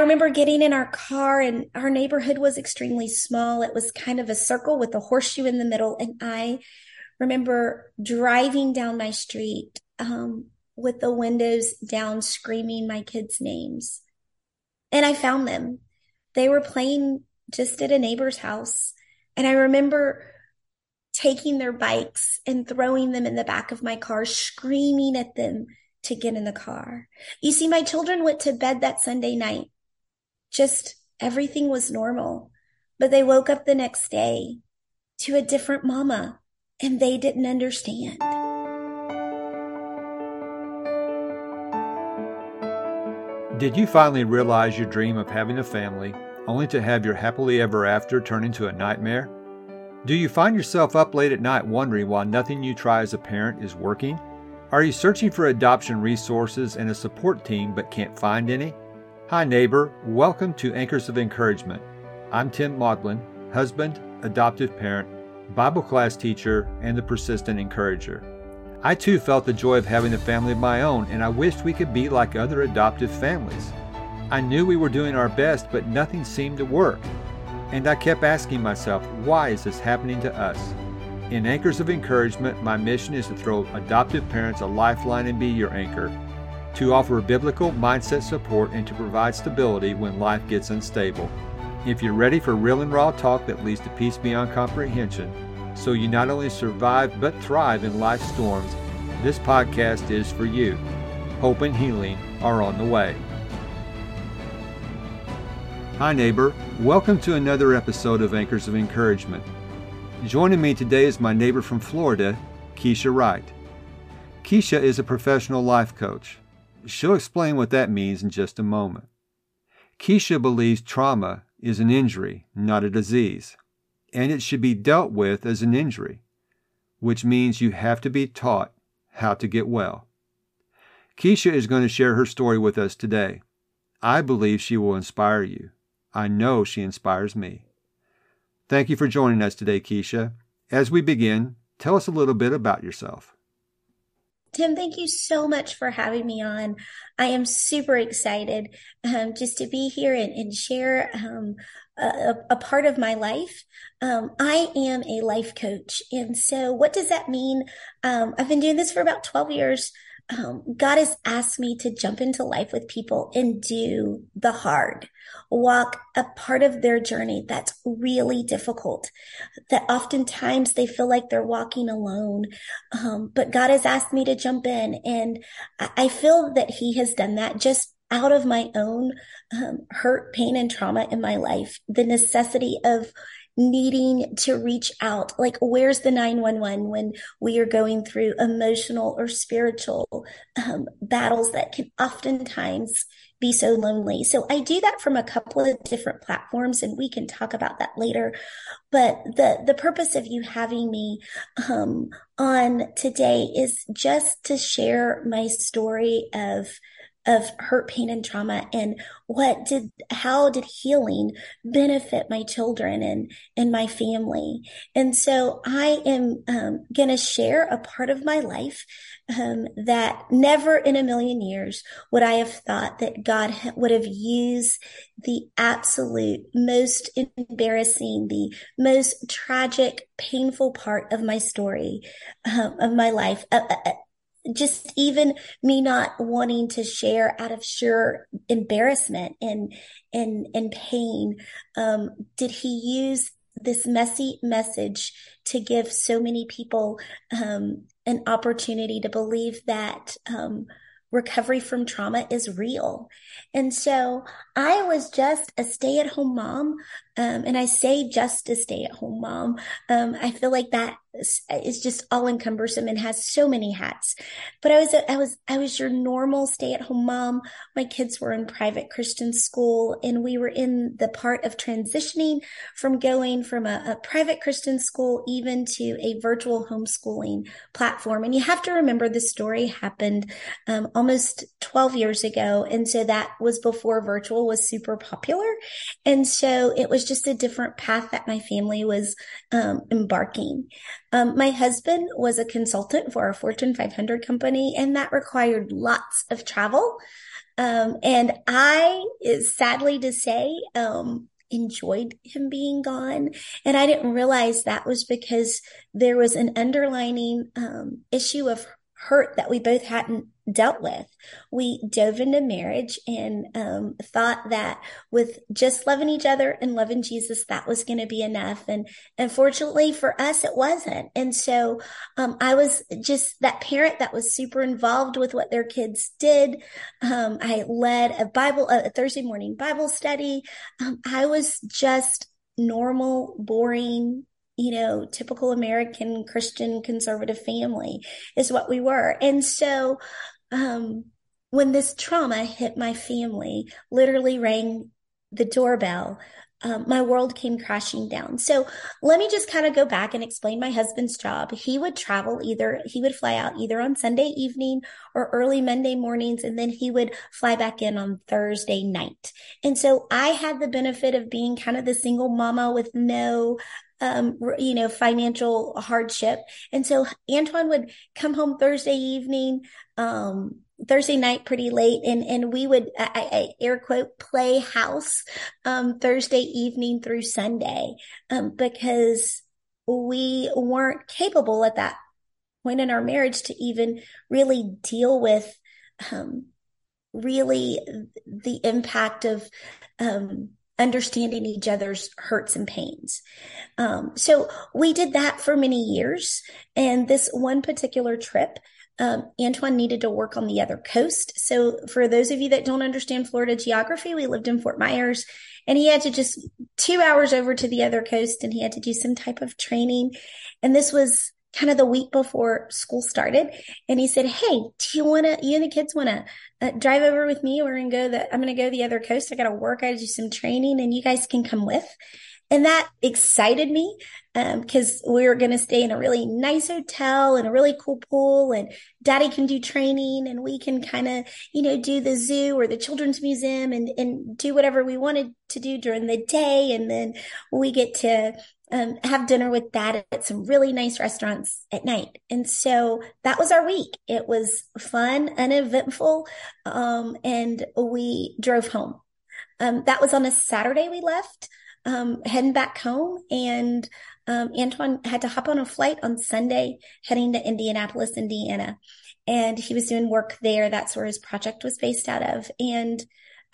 remember getting in our car and our neighborhood was extremely small. It was kind of a circle with a horseshoe in the middle. And I remember driving down my street um, with the windows down, screaming my kids' names. And I found them. They were playing just at a neighbor's house. And I remember taking their bikes and throwing them in the back of my car, screaming at them to get in the car. You see, my children went to bed that Sunday night. Just everything was normal, but they woke up the next day to a different mama and they didn't understand. Did you finally realize your dream of having a family only to have your happily ever after turn into a nightmare? Do you find yourself up late at night wondering why nothing you try as a parent is working? Are you searching for adoption resources and a support team but can't find any? Hi, neighbor. Welcome to Anchors of Encouragement. I'm Tim Maudlin, husband, adoptive parent, Bible class teacher, and the persistent encourager. I too felt the joy of having a family of my own, and I wished we could be like other adoptive families. I knew we were doing our best, but nothing seemed to work. And I kept asking myself, why is this happening to us? In Anchors of Encouragement, my mission is to throw adoptive parents a lifeline and be your anchor, to offer biblical mindset support, and to provide stability when life gets unstable. If you're ready for real and raw talk that leads to peace beyond comprehension, so you not only survive but thrive in life's storms, this podcast is for you. Hope and healing are on the way. Hi, neighbor. Welcome to another episode of Anchors of Encouragement. Joining me today is my neighbor from Florida, Keisha Wright. Keisha is a professional life coach. She'll explain what that means in just a moment. Keisha believes trauma is an injury, not a disease and it should be dealt with as an injury, which means you have to be taught how to get well. Keisha is going to share her story with us today. I believe she will inspire you. I know she inspires me. Thank you for joining us today, Keisha. As we begin, tell us a little bit about yourself. Tim, thank you so much for having me on. I am super excited um, just to be here and, and share um, a, a, part of my life. Um, I am a life coach. And so, what does that mean? Um, I've been doing this for about 12 years um, God has asked me to jump into life with people and do the hard, walk a part of their journey that's really difficult, that oftentimes they feel like they're walking alone. Um, but God has asked me to jump in and I feel that he has done that just out of my own um, hurt, pain, and trauma in my life, the necessity of needing to reach out. Like, where's the 911 when we are going through emotional or spiritual um, battles that can oftentimes be so lonely. So I do that from a couple of different platforms and we can talk about that later. But the, the purpose of you having me, um, on today is just to share my story of, of hurt, pain, and trauma and what did, how did healing benefit my children and, and my family? And so I am um, going to share a part of my life um, that never in a million years would I have thought that God would have used the absolute most embarrassing, the most tragic, painful part of my story, um, of my life, uh, uh, just even me not wanting to share out of sheer embarrassment and and and pain um, did he use this messy message to give so many people um, an opportunity to believe that um, recovery from trauma is real. And so I was just a stay at home mom. Um, and I say just a stay at home mom. Um, I feel like that is just all encumbersome and has so many hats. But I was, I was, I was your normal stay at home mom. My kids were in private Christian school and we were in the part of transitioning from going from a, a private Christian school even to a virtual homeschooling platform. And you have to remember the story happened, um, almost 12 years ago. And so that was before virtual was super popular. And so it was just a different path that my family was, um, embarking. Um, my husband was a consultant for a Fortune 500 company, and that required lots of travel. Um, and I, sadly to say, um, enjoyed him being gone. And I didn't realize that was because there was an underlining um, issue of hurt that we both hadn't dealt with. We dove into marriage and um, thought that with just loving each other and loving Jesus, that was going to be enough. And unfortunately for us, it wasn't. And so um, I was just that parent that was super involved with what their kids did. Um, I led a Bible, a Thursday morning Bible study. Um, I was just normal, boring, you know, typical American Christian conservative family is what we were. And so, um, when this trauma hit my family, literally rang the doorbell, um, my world came crashing down. So let me just kind of go back and explain my husband's job. He would travel either, he would fly out either on Sunday evening or early Monday mornings, and then he would fly back in on Thursday night. And so I had the benefit of being kind of the single mama with no um, you know, financial hardship. And so Antoine would come home Thursday evening, um, Thursday night pretty late and, and we would, I, I air quote, play house, um, Thursday evening through Sunday, um, because we weren't capable at that point in our marriage to even really deal with, um, really the impact of, um, understanding each other's hurts and pains. Um, so we did that for many years. And this one particular trip, um, Antoine needed to work on the other coast. So for those of you that don't understand Florida geography, we lived in Fort Myers and he had to just two hours over to the other coast and he had to do some type of training. And this was kind of the week before school started. And he said, Hey, do you want to, you and the kids want to uh, drive over with me? We're going to go the, I'm going to go the other coast. I got to work. I do some training and you guys can come with. And that excited me because um, we were going to stay in a really nice hotel and a really cool pool and daddy can do training and we can kind of, you know, do the zoo or the children's museum and, and do whatever we wanted to do during the day. And then we get to um, have dinner with dad at some really nice restaurants at night. And so that was our week. It was fun, uneventful. Um, and we drove home. Um, that was on a Saturday we left, um, heading back home and, um, Antoine had to hop on a flight on Sunday heading to Indianapolis, Indiana. And he was doing work there. That's where his project was based out of. And,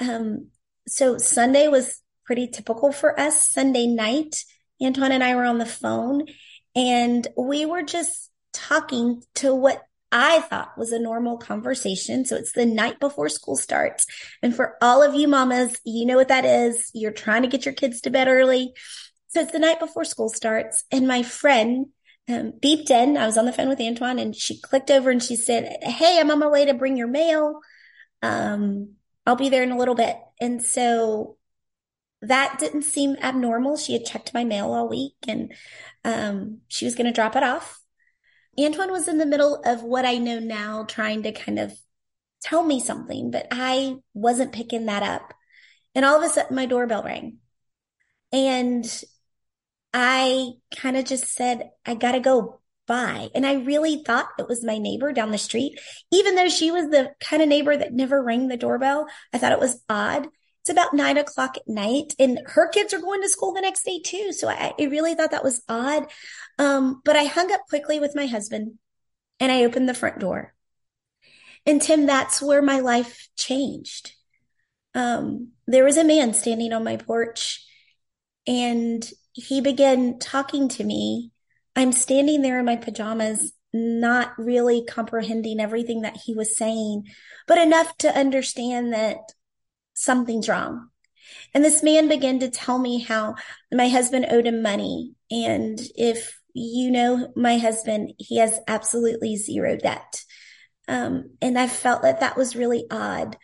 um, so Sunday was pretty typical for us. Sunday night, Antoine and I were on the phone and we were just talking to what I thought was a normal conversation. So it's the night before school starts. And for all of you mamas, you know what that is. You're trying to get your kids to bed early. So it's the night before school starts. And my friend um, beeped in. I was on the phone with Antoine and she clicked over and she said, Hey, I'm on my way to bring your mail. Um, I'll be there in a little bit. And so that didn't seem abnormal. She had checked my mail all week and um, she was going to drop it off. Antoine was in the middle of what I know now, trying to kind of tell me something, but I wasn't picking that up. And all of a sudden, my doorbell rang. And I kind of just said, I got to go by. And I really thought it was my neighbor down the street. Even though she was the kind of neighbor that never rang the doorbell, I thought it was odd it's about nine o'clock at night and her kids are going to school the next day too. So I, I really thought that was odd. Um, but I hung up quickly with my husband and I opened the front door. And Tim, that's where my life changed. Um, there was a man standing on my porch and he began talking to me. I'm standing there in my pajamas, not really comprehending everything that he was saying, but enough to understand that something's wrong. And this man began to tell me how my husband owed him money. And if you know my husband, he has absolutely zero debt. Um, and I felt that that was really odd.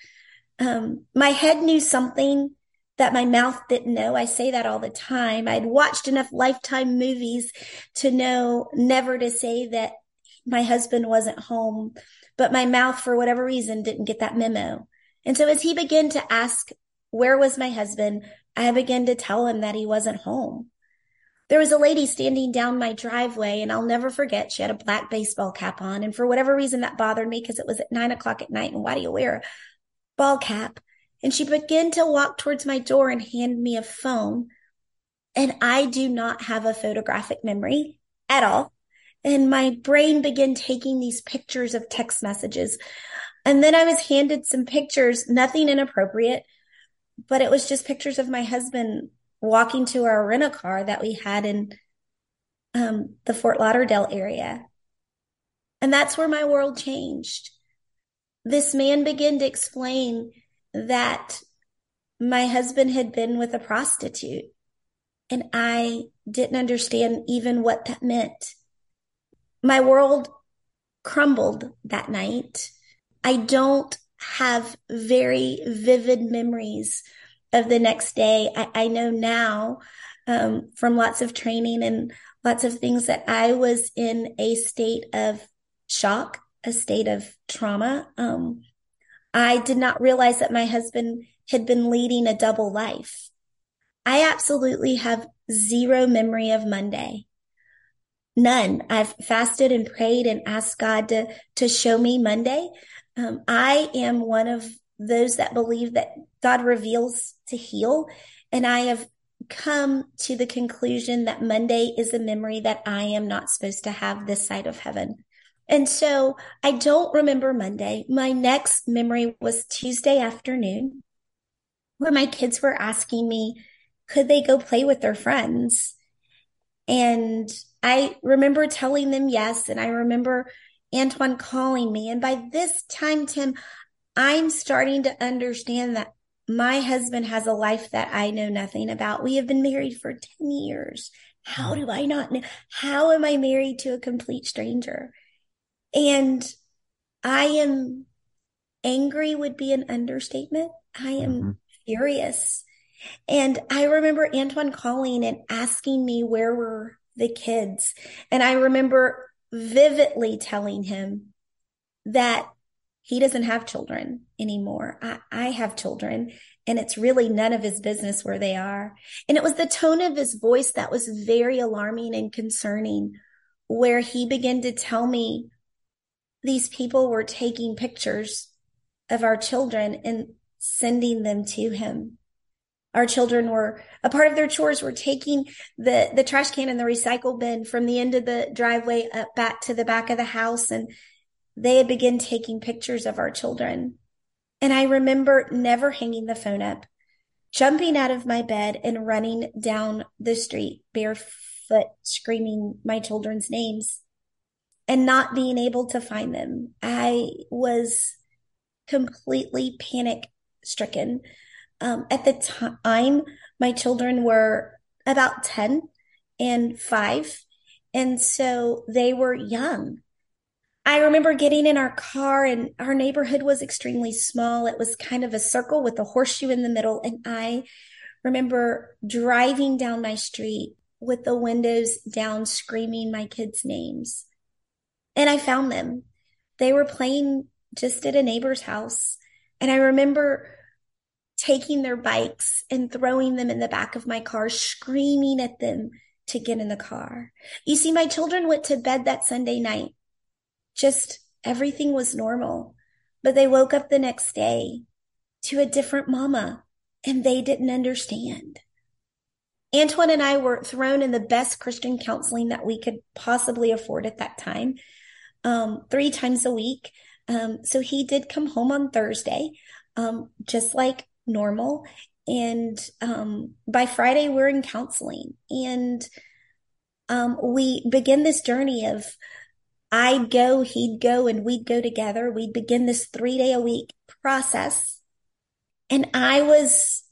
Um, my head knew something that my mouth didn't know. I say that all the time. I'd watched enough lifetime movies to know never to say that my husband wasn't home, but my mouth, for whatever reason, didn't get that memo. And so as he began to ask, where was my husband? I began to tell him that he wasn't home. There was a lady standing down my driveway and I'll never forget. She had a black baseball cap on. And for whatever reason that bothered me because it was at nine o'clock at night. And why do you wear a ball cap. And she began to walk towards my door and hand me a phone. And I do not have a photographic memory at all. And my brain began taking these pictures of text messages. And then I was handed some pictures, nothing inappropriate, but it was just pictures of my husband walking to our rent a car that we had in um, the Fort Lauderdale area. And that's where my world changed. This man began to explain that my husband had been with a prostitute and I didn't understand even what that meant. My world crumbled that night. I don't have very vivid memories of the next day. I, I know now um, from lots of training and lots of things that I was in a state of shock, a state of trauma. Um, I did not realize that my husband had been leading a double life. I absolutely have zero memory of Monday. None. I've fasted and prayed and asked God to, to show me Monday. Um, I am one of those that believe that God reveals to heal. And I have come to the conclusion that Monday is a memory that I am not supposed to have this side of heaven. And so I don't remember Monday. My next memory was Tuesday afternoon where my kids were asking me, could they go play with their friends? And I remember telling them yes. And I remember Antoine calling me. And by this time, Tim, I'm starting to understand that my husband has a life that I know nothing about. We have been married for 10 years. How do I not know? How am I married to a complete stranger? And I am angry would be an understatement. I am mm-hmm. furious. And I remember Antoine calling and asking me where were the kids. And I remember vividly telling him that he doesn't have children anymore. I, I have children and it's really none of his business where they are. And it was the tone of his voice that was very alarming and concerning where he began to tell me these people were taking pictures of our children and sending them to him. Our children were a part of their chores were taking the, the trash can and the recycle bin from the end of the driveway up back to the back of the house. And they had begun taking pictures of our children. And I remember never hanging the phone up, jumping out of my bed and running down the street barefoot, screaming my children's names and not being able to find them. I was completely panic stricken. Um, at the time, my children were about 10 and five. And so they were young. I remember getting in our car and our neighborhood was extremely small. It was kind of a circle with a horseshoe in the middle. And I remember driving down my street with the windows down, screaming my kids' names. And I found them. They were playing just at a neighbor's house. And I remember taking their bikes and throwing them in the back of my car, screaming at them to get in the car. You see, my children went to bed that Sunday night. Just everything was normal. But they woke up the next day to a different mama and they didn't understand. Antoine and I were thrown in the best Christian counseling that we could possibly afford at that time, um, three times a week. Um, so he did come home on Thursday, um, just like normal. And um, by Friday, we're in counseling. And um, we begin this journey of I'd go, he'd go, and we'd go together. We'd begin this three day a week process. And I was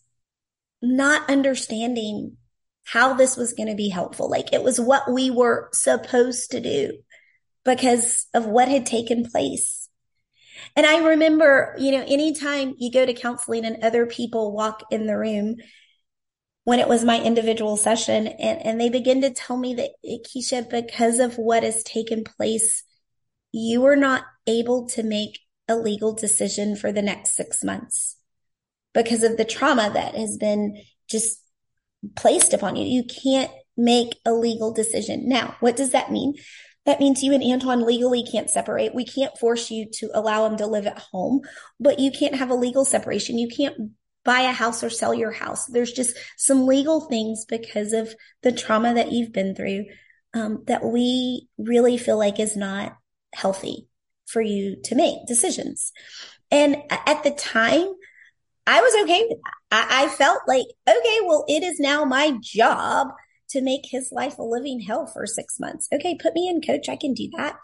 not understanding how this was going to be helpful. Like it was what we were supposed to do because of what had taken place. And I remember, you know, anytime you go to counseling and other people walk in the room when it was my individual session and, and they begin to tell me that eh, Keisha, because of what has taken place, you were not able to make a legal decision for the next six months because of the trauma that has been just placed upon you. You can't make a legal decision. Now, what does that mean? That means you and Antoine legally can't separate. We can't force you to allow him to live at home, but you can't have a legal separation. You can't buy a house or sell your house. There's just some legal things because of the trauma that you've been through um, that we really feel like is not healthy for you to make decisions. And at the time, I was okay with that. I, I felt like, okay, well, it is now my job to make his life a living hell for six months. Okay, put me in, coach. I can do that.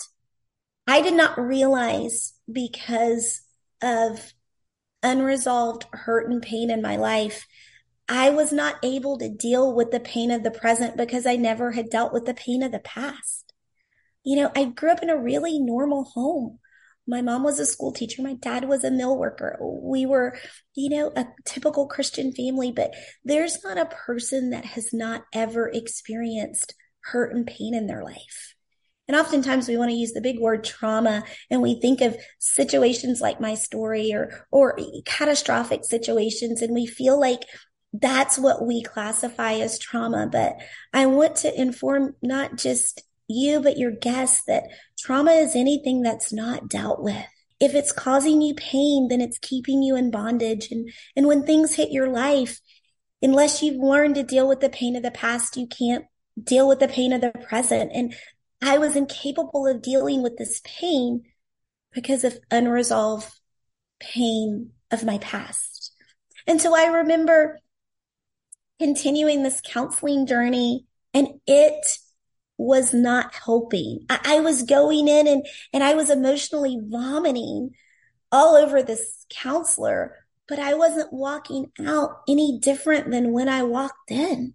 I did not realize because of unresolved hurt and pain in my life, I was not able to deal with the pain of the present because I never had dealt with the pain of the past. You know, I grew up in a really normal home. My mom was a school teacher. My dad was a mill worker. We were, you know, a typical Christian family, but there's not a person that has not ever experienced hurt and pain in their life. And oftentimes we want to use the big word trauma and we think of situations like my story or, or catastrophic situations. And we feel like that's what we classify as trauma. But I want to inform not just you, but your guests that trauma is anything that's not dealt with. If it's causing you pain, then it's keeping you in bondage. And, and when things hit your life, unless you've learned to deal with the pain of the past, you can't deal with the pain of the present. And I was incapable of dealing with this pain because of unresolved pain of my past. And so I remember continuing this counseling journey and it was not helping. I, I, was going in and, and I was emotionally vomiting all over this counselor, but I wasn't walking out any different than when I walked in.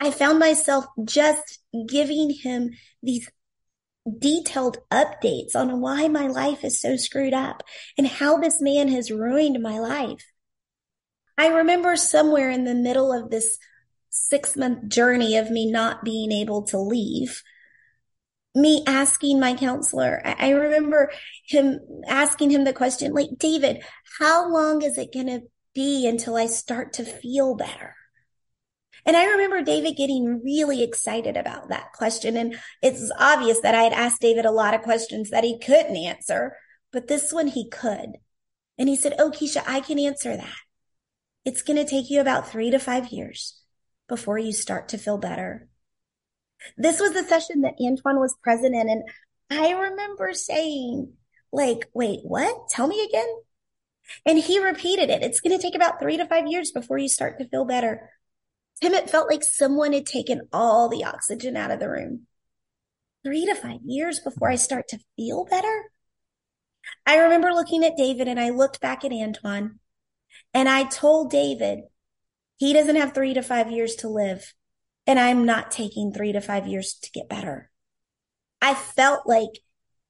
I found myself just giving him these detailed updates on why my life is so screwed up and how this man has ruined my life. I remember somewhere in the middle of this six month journey of me not being able to leave. Me asking my counselor, I remember him asking him the question, like, David, how long is it going to be until I start to feel better? And I remember David getting really excited about that question. And it's obvious that I had asked David a lot of questions that he couldn't answer, but this one he could. And he said, Oh, Keisha, I can answer that. It's going to take you about three to five years before you start to feel better. This was the session that Antoine was present in. And I remember saying, like, wait, what? Tell me again. And he repeated it. It's going to take about three to five years before you start to feel better. Tim, it felt like someone had taken all the oxygen out of the room. Three to five years before I start to feel better. I remember looking at David and I looked back at Antoine and I told David, he doesn't have three to five years to live. And I'm not taking three to five years to get better. I felt like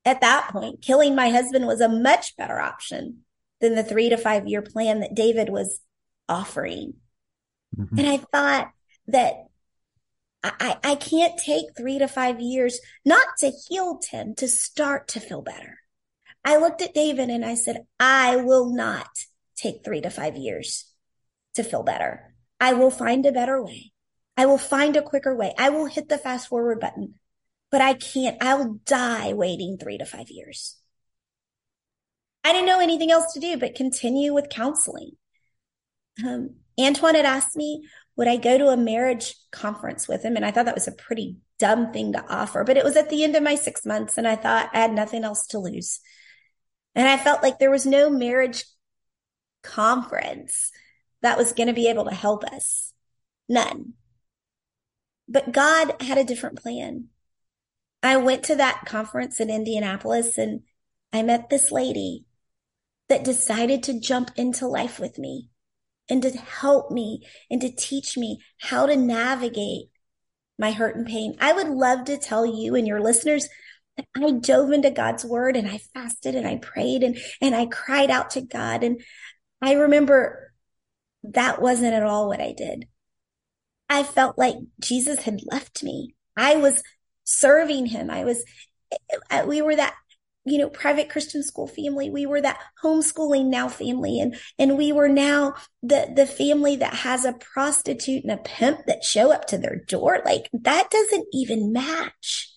at that point, killing my husband was a much better option than the three to five year plan that David was offering. Mm-hmm. And I thought that I, I can't take three to five years not to heal Tim, to start to feel better. I looked at David and I said, I will not take three to five years to feel better. I will find a better way. I will find a quicker way. I will hit the fast forward button, but I can't, I'll die waiting three to five years. I didn't know anything else to do but continue with counseling. Um, Antoine had asked me, would I go to a marriage conference with him? And I thought that was a pretty dumb thing to offer, but it was at the end of my six months and I thought I had nothing else to lose. And I felt like there was no marriage conference that was going to be able to help us. None. But God had a different plan. I went to that conference in Indianapolis and I met this lady that decided to jump into life with me and to help me and to teach me how to navigate my hurt and pain. I would love to tell you and your listeners that I dove into God's word and I fasted and I prayed and, and I cried out to God. And I remember that wasn't at all what I did. I felt like Jesus had left me. I was serving him. I was, we were that, you know, private Christian school family. We were that homeschooling now family. And, and we were now the, the family that has a prostitute and a pimp that show up to their door. Like that doesn't even match.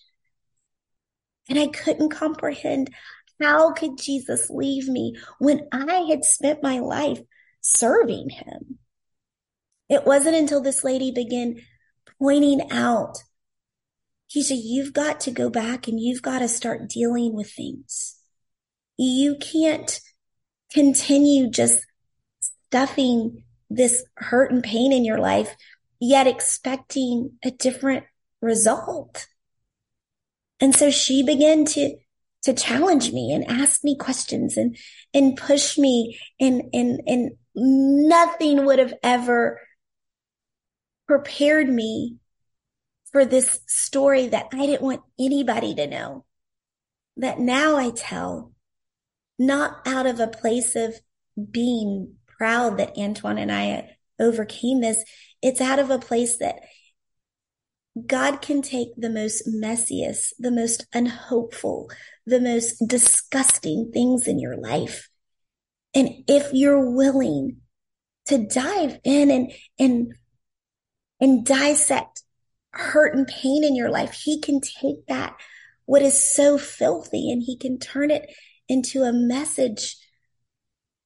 And I couldn't comprehend how could Jesus leave me when I had spent my life serving him? It wasn't until this lady began pointing out, Keisha, you've got to go back and you've got to start dealing with things. You can't continue just stuffing this hurt and pain in your life, yet expecting a different result. And so she began to to challenge me and ask me questions and and push me and and and nothing would have ever prepared me for this story that I didn't want anybody to know. That now I tell, not out of a place of being proud that Antoine and I overcame this. It's out of a place that God can take the most messiest, the most unhopeful, the most disgusting things in your life. And if you're willing to dive in and, and, and dissect hurt and pain in your life, he can take that, what is so filthy, and he can turn it into a message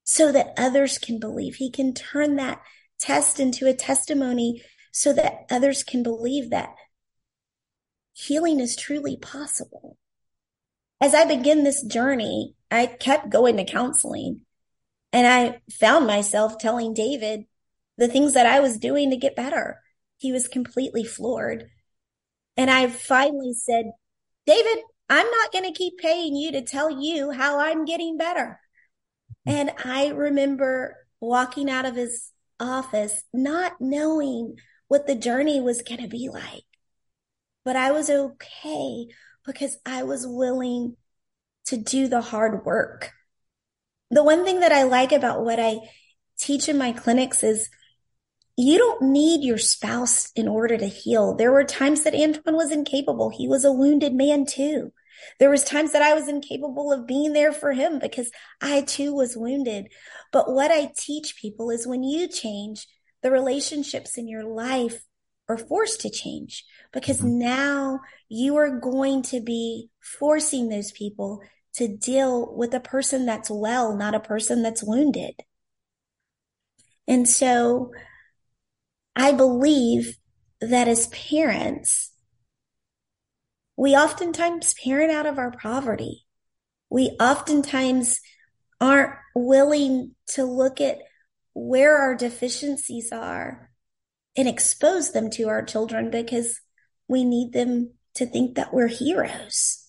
so that others can believe. He can turn that test into a testimony so that others can believe that healing is truly possible. As I begin this journey, I kept going to counseling and I found myself telling David the things that I was doing to get better. He was completely floored. And I finally said, David, I'm not going to keep paying you to tell you how I'm getting better. And I remember walking out of his office, not knowing what the journey was going to be like. But I was okay because I was willing to do the hard work. The one thing that I like about what I teach in my clinics is you don't need your spouse in order to heal. There were times that Antoine was incapable. He was a wounded man too. There was times that I was incapable of being there for him because I too was wounded. But what I teach people is when you change, the relationships in your life are forced to change because mm-hmm. now you are going to be forcing those people to deal with a person that's well, not a person that's wounded. And so I believe that as parents, we oftentimes parent out of our poverty. We oftentimes aren't willing to look at where our deficiencies are and expose them to our children because we need them to think that we're heroes.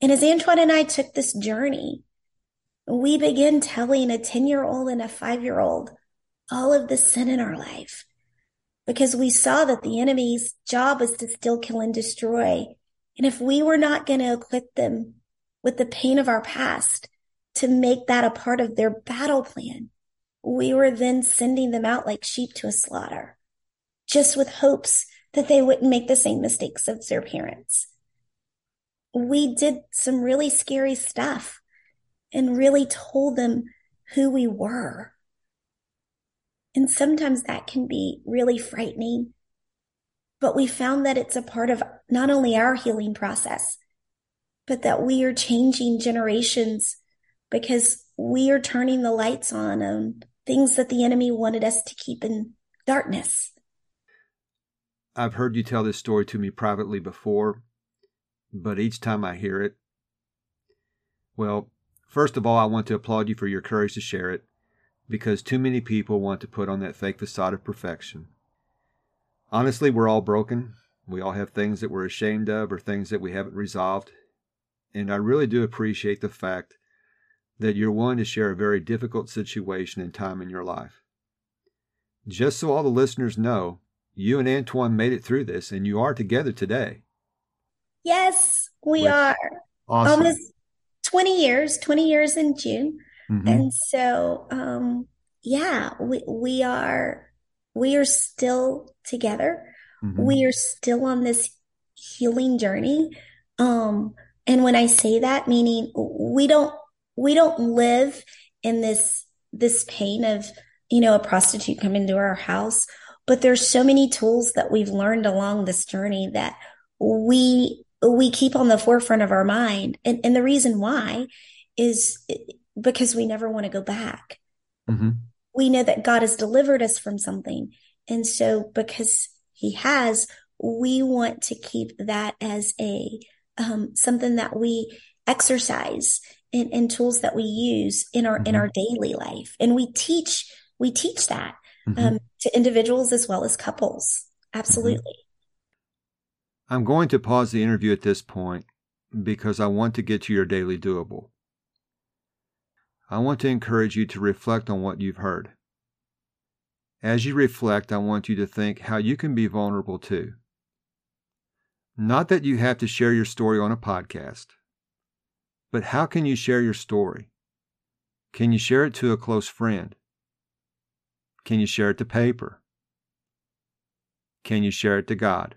And as Antoine and I took this journey, we began telling a 10 year old and a five year old all of the sin in our life because we saw that the enemy's job was to steal, kill, and destroy. And if we were not going to equip them with the pain of our past to make that a part of their battle plan, we were then sending them out like sheep to a slaughter, just with hopes that they wouldn't make the same mistakes as their parents. We did some really scary stuff and really told them who we were and sometimes that can be really frightening. But we found that it's a part of not only our healing process, but that we are changing generations because we are turning the lights on on things that the enemy wanted us to keep in darkness. I've heard you tell this story to me privately before, but each time I hear it, well, first of all, I want to applaud you for your courage to share it because too many people want to put on that fake facade of perfection. Honestly, we're all broken. We all have things that we're ashamed of or things that we haven't resolved. And I really do appreciate the fact that you're willing to share a very difficult situation and time in your life. Just so all the listeners know, you and Antoine made it through this and you are together today. Yes, we are. Awesome. Almost 20 years, 20 years in June. Mm-hmm. And so, um, yeah, we, we are, we are still together. Mm-hmm. We are still on this healing journey. Um, and when I say that, meaning we don't, we don't live in this, this pain of, you know, a prostitute coming to our house, but there's so many tools that we've learned along this journey that we we keep on the forefront of our mind. And, and the reason why is because we never want to go back. Mm-hmm. We know that God has delivered us from something. And so because he has, we want to keep that as a, um, something that we exercise and, and, tools that we use in our, mm-hmm. in our daily life. And we teach, we teach that, mm-hmm. um, to individuals as well as couples. Absolutely. I'm going to pause the interview at this point because I want to get to your daily doable. I want to encourage you to reflect on what you've heard. As you reflect, I want you to think how you can be vulnerable too. Not that you have to share your story on a podcast, but how can you share your story? Can you share it to a close friend? Can you share it to paper? Can you share it to God?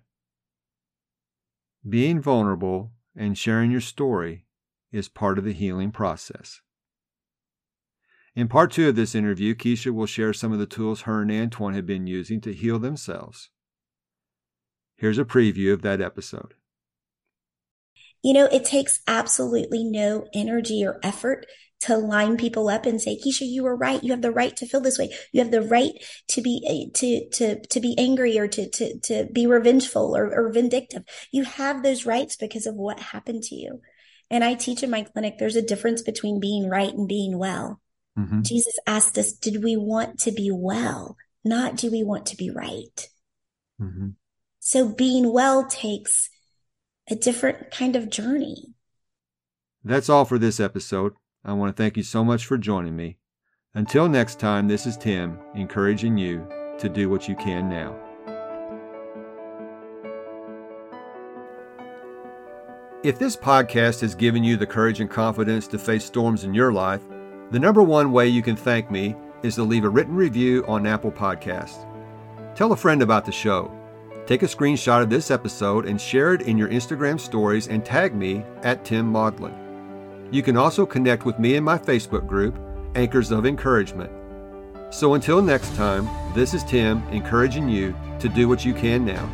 Being vulnerable and sharing your story is part of the healing process. In part two of this interview, Keisha will share some of the tools her and Antoine have been using to heal themselves. Here's a preview of that episode. You know, it takes absolutely no energy or effort to line people up and say, Keisha, you were right. You have the right to feel this way. You have the right to be, to, to, to be angry or to, to, to be revengeful or, or vindictive. You have those rights because of what happened to you. And I teach in my clinic, there's a difference between being right and being well. Mm-hmm. Jesus asked us, did we want to be well? Not do we want to be right? Mm-hmm. So being well takes a different kind of journey. That's all for this episode. I want to thank you so much for joining me. Until next time, this is Tim encouraging you to do what you can now. If this podcast has given you the courage and confidence to face storms in your life, the number one way you can thank me is to leave a written review on Apple Podcasts. Tell a friend about the show. Take a screenshot of this episode and share it in your Instagram stories and tag me at Tim Maudlin. You can also connect with me in my Facebook group, Anchors of Encouragement. So until next time, this is Tim encouraging you to do what you can now.